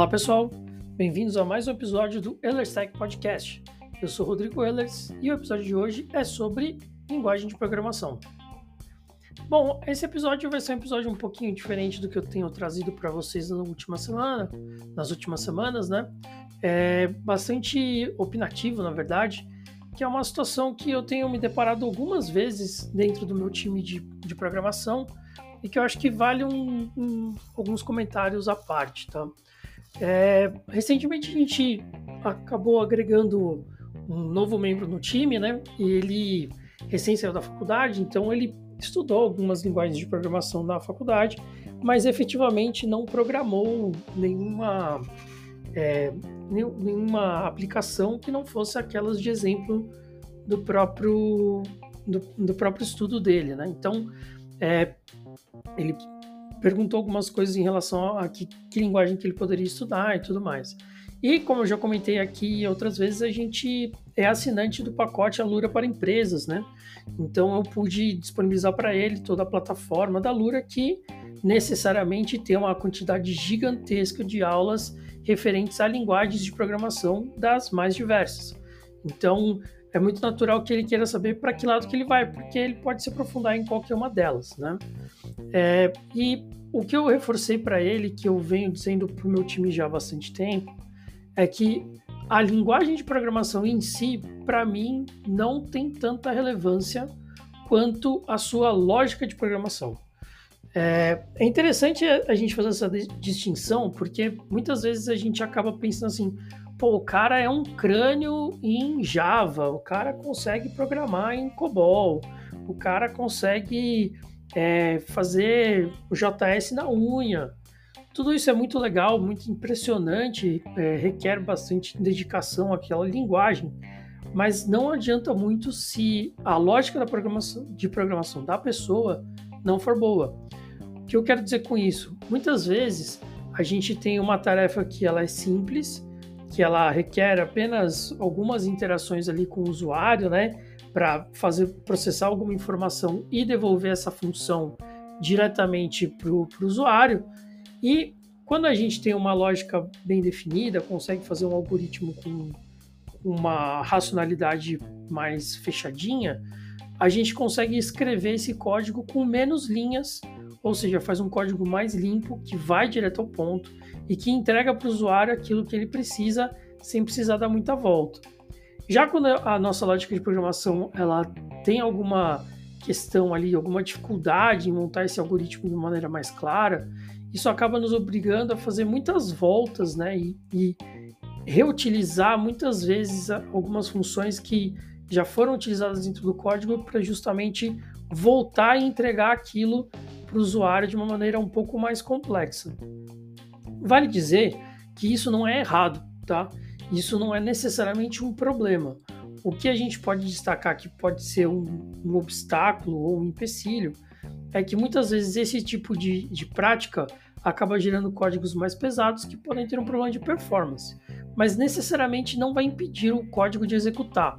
Olá pessoal, bem-vindos a mais um episódio do Ehlers Tech Podcast. Eu sou Rodrigo Ehlers e o episódio de hoje é sobre linguagem de programação. Bom, esse episódio vai ser um episódio um pouquinho diferente do que eu tenho trazido para vocês na última semana, nas últimas semanas, né? É bastante opinativo, na verdade, que é uma situação que eu tenho me deparado algumas vezes dentro do meu time de, de programação e que eu acho que vale um, um, alguns comentários à parte, tá? É, recentemente a gente acabou agregando um novo membro no time, né? Ele recém saiu da faculdade, então ele estudou algumas linguagens de programação na faculdade, mas efetivamente não programou nenhuma, é, nenhuma aplicação que não fosse aquelas de exemplo do próprio, do, do próprio estudo dele, né? Então, é, ele perguntou algumas coisas em relação a que, que, linguagem que ele poderia estudar e tudo mais. E como eu já comentei aqui outras vezes, a gente é assinante do pacote Alura para empresas, né? Então eu pude disponibilizar para ele toda a plataforma da Alura que necessariamente tem uma quantidade gigantesca de aulas referentes a linguagens de programação das mais diversas. Então é muito natural que ele queira saber para que lado que ele vai, porque ele pode se aprofundar em qualquer uma delas, né? É, e o que eu reforcei para ele, que eu venho dizendo para o meu time já há bastante tempo, é que a linguagem de programação em si, para mim, não tem tanta relevância quanto a sua lógica de programação. É, é interessante a gente fazer essa distinção, porque muitas vezes a gente acaba pensando assim, pô, o cara é um crânio em Java, o cara consegue programar em COBOL, o cara consegue é, fazer o JS na unha. Tudo isso é muito legal, muito impressionante, é, requer bastante dedicação àquela linguagem, mas não adianta muito se a lógica da programação, de programação da pessoa não for boa. O que eu quero dizer com isso? Muitas vezes a gente tem uma tarefa que ela é simples, que ela requer apenas algumas interações ali com o usuário, né, para fazer processar alguma informação e devolver essa função diretamente para o usuário. E quando a gente tem uma lógica bem definida, consegue fazer um algoritmo com uma racionalidade mais fechadinha, a gente consegue escrever esse código com menos linhas, ou seja, faz um código mais limpo, que vai direto ao ponto e que entrega para o usuário aquilo que ele precisa sem precisar dar muita volta. Já quando a nossa lógica de programação ela tem alguma questão ali, alguma dificuldade em montar esse algoritmo de maneira mais clara, isso acaba nos obrigando a fazer muitas voltas, né? E, e reutilizar muitas vezes algumas funções que já foram utilizadas dentro do código para justamente voltar e entregar aquilo para o usuário de uma maneira um pouco mais complexa. Vale dizer que isso não é errado, tá? Isso não é necessariamente um problema. O que a gente pode destacar que pode ser um, um obstáculo ou um empecilho é que muitas vezes esse tipo de, de prática acaba gerando códigos mais pesados que podem ter um problema de performance, mas necessariamente não vai impedir o código de executar.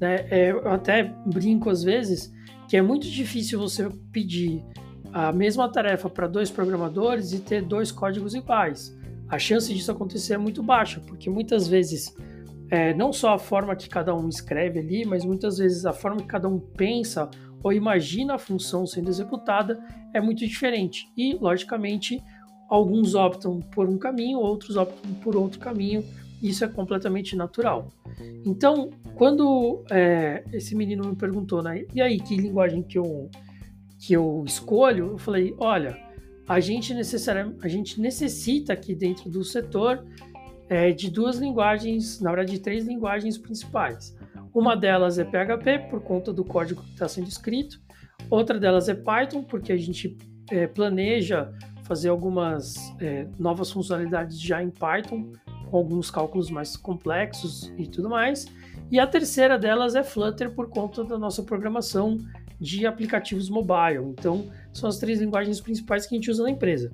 Né? É, eu até brinco às vezes que é muito difícil você pedir a mesma tarefa para dois programadores e ter dois códigos iguais. A chance disso acontecer é muito baixa, porque muitas vezes é, não só a forma que cada um escreve ali, mas muitas vezes a forma que cada um pensa ou imagina a função sendo executada é muito diferente. E, logicamente, alguns optam por um caminho, outros optam por outro caminho. Isso é completamente natural. Então, quando é, esse menino me perguntou, né, e aí, que linguagem que eu que eu escolho, eu falei, olha, a gente, a gente necessita aqui dentro do setor é, de duas linguagens, na verdade, de três linguagens principais. Uma delas é PHP, por conta do código que está sendo escrito. Outra delas é Python, porque a gente é, planeja fazer algumas é, novas funcionalidades já em Python, com alguns cálculos mais complexos e tudo mais. E a terceira delas é Flutter, por conta da nossa programação de aplicativos mobile. Então, são as três linguagens principais que a gente usa na empresa.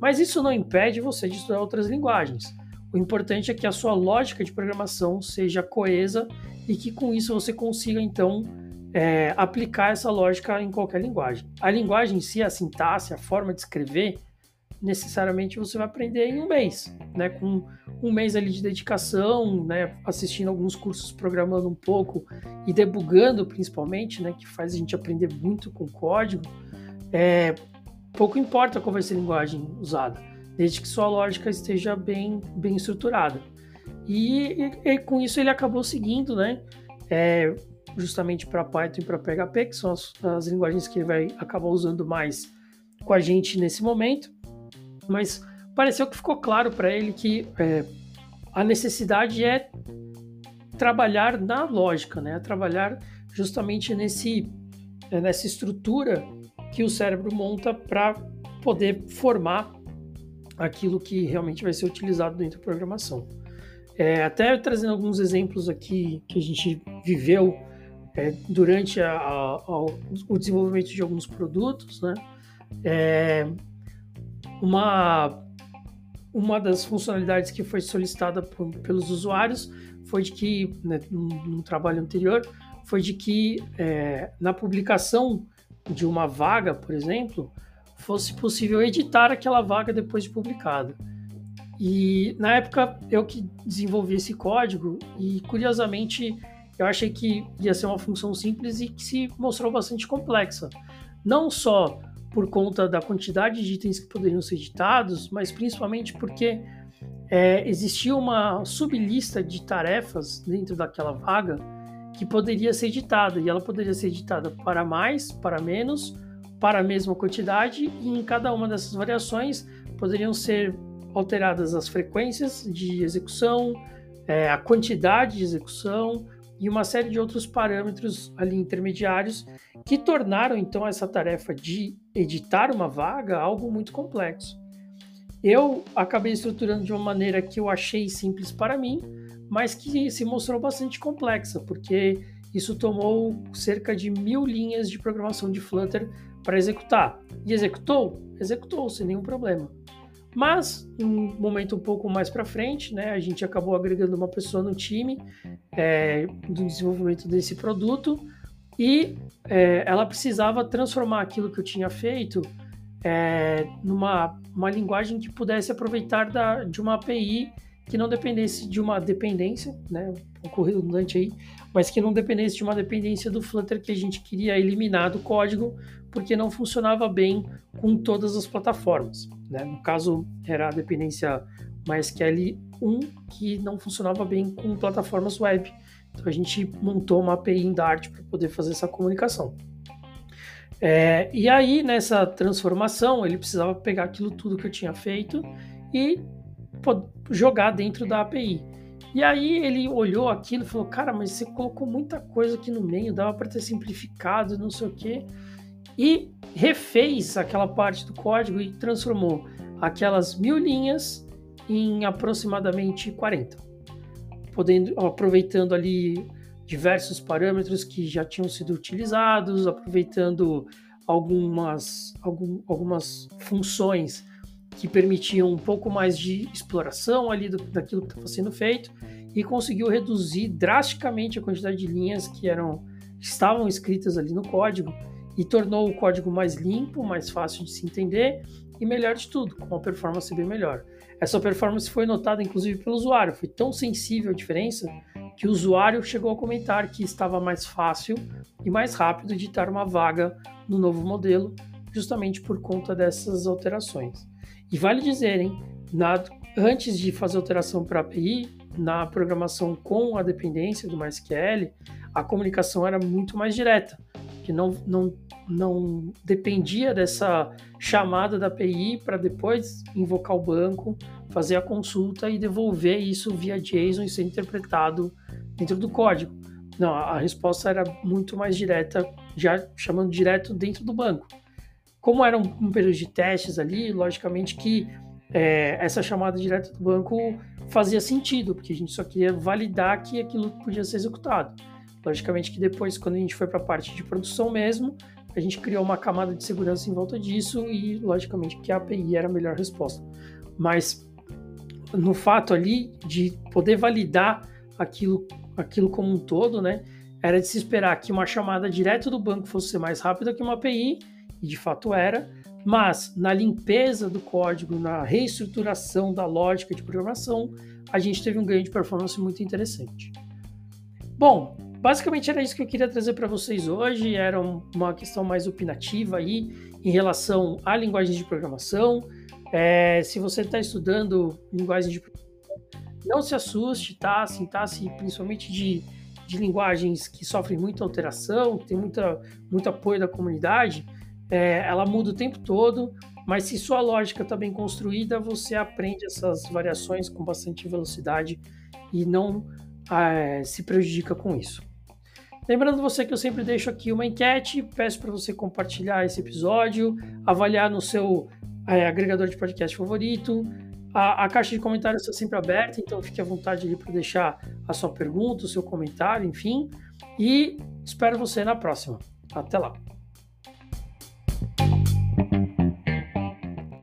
Mas isso não impede você de estudar outras linguagens. O importante é que a sua lógica de programação seja coesa e que com isso você consiga então é, aplicar essa lógica em qualquer linguagem. A linguagem em si, a sintaxe, a forma de escrever, necessariamente você vai aprender em um mês, né? Com um mês ali de dedicação, né? Assistindo alguns cursos, programando um pouco e debugando principalmente, né? Que faz a gente aprender muito com código. É, pouco importa qual vai ser a linguagem usada, desde que sua lógica esteja bem, bem estruturada. E, e, e com isso ele acabou seguindo, né? É, justamente para Python e para PHP, que são as, as linguagens que ele vai acabar usando mais com a gente nesse momento. Mas pareceu que ficou claro para ele que é, a necessidade é trabalhar na lógica, né? Trabalhar justamente nesse, é, nessa estrutura que o cérebro monta para poder formar aquilo que realmente vai ser utilizado dentro da programação. É, até trazendo alguns exemplos aqui que a gente viveu é, durante a, a, o desenvolvimento de alguns produtos, né? É, uma, uma das funcionalidades que foi solicitada por, pelos usuários foi de que, né, no, trabalho anterior, foi de que é, na publicação de uma vaga, por exemplo, fosse possível editar aquela vaga depois de publicada. E na época eu que desenvolvi esse código e curiosamente eu achei que ia ser uma função simples e que se mostrou bastante complexa. Não só por conta da quantidade de itens que poderiam ser editados, mas principalmente porque é, existia uma sublista de tarefas dentro daquela vaga que poderia ser editada, e ela poderia ser editada para mais, para menos, para a mesma quantidade, e em cada uma dessas variações poderiam ser alteradas as frequências de execução, é, a quantidade de execução e uma série de outros parâmetros ali intermediários que tornaram então essa tarefa de editar uma vaga algo muito complexo. Eu acabei estruturando de uma maneira que eu achei simples para mim, mas que se mostrou bastante complexa, porque isso tomou cerca de mil linhas de programação de Flutter para executar. E executou? Executou, sem nenhum problema. Mas, um momento um pouco mais para frente, né, a gente acabou agregando uma pessoa no time é, do desenvolvimento desse produto. E é, ela precisava transformar aquilo que eu tinha feito é, numa uma linguagem que pudesse aproveitar da, de uma API que não dependesse de uma dependência, né, um pouco redundante aí, mas que não dependesse de uma dependência do Flutter que a gente queria eliminar do código, porque não funcionava bem com todas as plataformas. Né? No caso, era a dependência MySQL 1 que não funcionava bem com plataformas web. Então a gente montou uma API em Dart para poder fazer essa comunicação. É, e aí, nessa transformação, ele precisava pegar aquilo tudo que eu tinha feito e jogar dentro da API. E aí ele olhou aquilo e falou: Cara, mas você colocou muita coisa aqui no meio, dava para ter simplificado, não sei o quê. E refez aquela parte do código e transformou aquelas mil linhas em aproximadamente 40, podendo, aproveitando ali diversos parâmetros que já tinham sido utilizados, aproveitando algumas, algum, algumas funções que permitiam um pouco mais de exploração ali do, daquilo que estava sendo feito e conseguiu reduzir drasticamente a quantidade de linhas que eram estavam escritas ali no código e tornou o código mais limpo, mais fácil de se entender e melhor de tudo, com uma performance bem melhor. Essa performance foi notada inclusive pelo usuário, foi tão sensível a diferença que o usuário chegou a comentar que estava mais fácil e mais rápido editar uma vaga no novo modelo, justamente por conta dessas alterações. E vale dizer, hein, na, antes de fazer alteração para a API, na programação com a dependência do MySQL, a comunicação era muito mais direta, que não, não, não dependia dessa chamada da API para depois invocar o banco, fazer a consulta e devolver isso via JSON e ser interpretado dentro do código. Não, a resposta era muito mais direta, já chamando direto dentro do banco. Como era um, um período de testes ali, logicamente que é, essa chamada direta do banco fazia sentido, porque a gente só queria validar que aquilo podia ser executado. Logicamente que depois, quando a gente foi para a parte de produção mesmo, a gente criou uma camada de segurança em volta disso e, logicamente, que a API era a melhor resposta. Mas no fato ali de poder validar aquilo, aquilo como um todo, né, era de se esperar que uma chamada direto do banco fosse mais rápida que uma API e de fato era, Mas na limpeza do código, na reestruturação da lógica de programação, a gente teve um ganho de performance muito interessante. Bom, basicamente era isso que eu queria trazer para vocês hoje. Era uma questão mais opinativa aí em relação à linguagem de programação. É, se você está estudando linguagem de programação, não se assuste, tá? Sintaxe, principalmente de, de linguagens que sofrem muita alteração, que tem muita, muito apoio da comunidade, é, ela muda o tempo todo, mas se sua lógica está bem construída, você aprende essas variações com bastante velocidade e não é, se prejudica com isso. Lembrando você que eu sempre deixo aqui uma enquete, peço para você compartilhar esse episódio, avaliar no seu é, agregador de podcast favorito. A, a caixa de comentários está sempre aberta, então fique à vontade ali para deixar a sua pergunta, o seu comentário, enfim. E espero você na próxima. Até lá!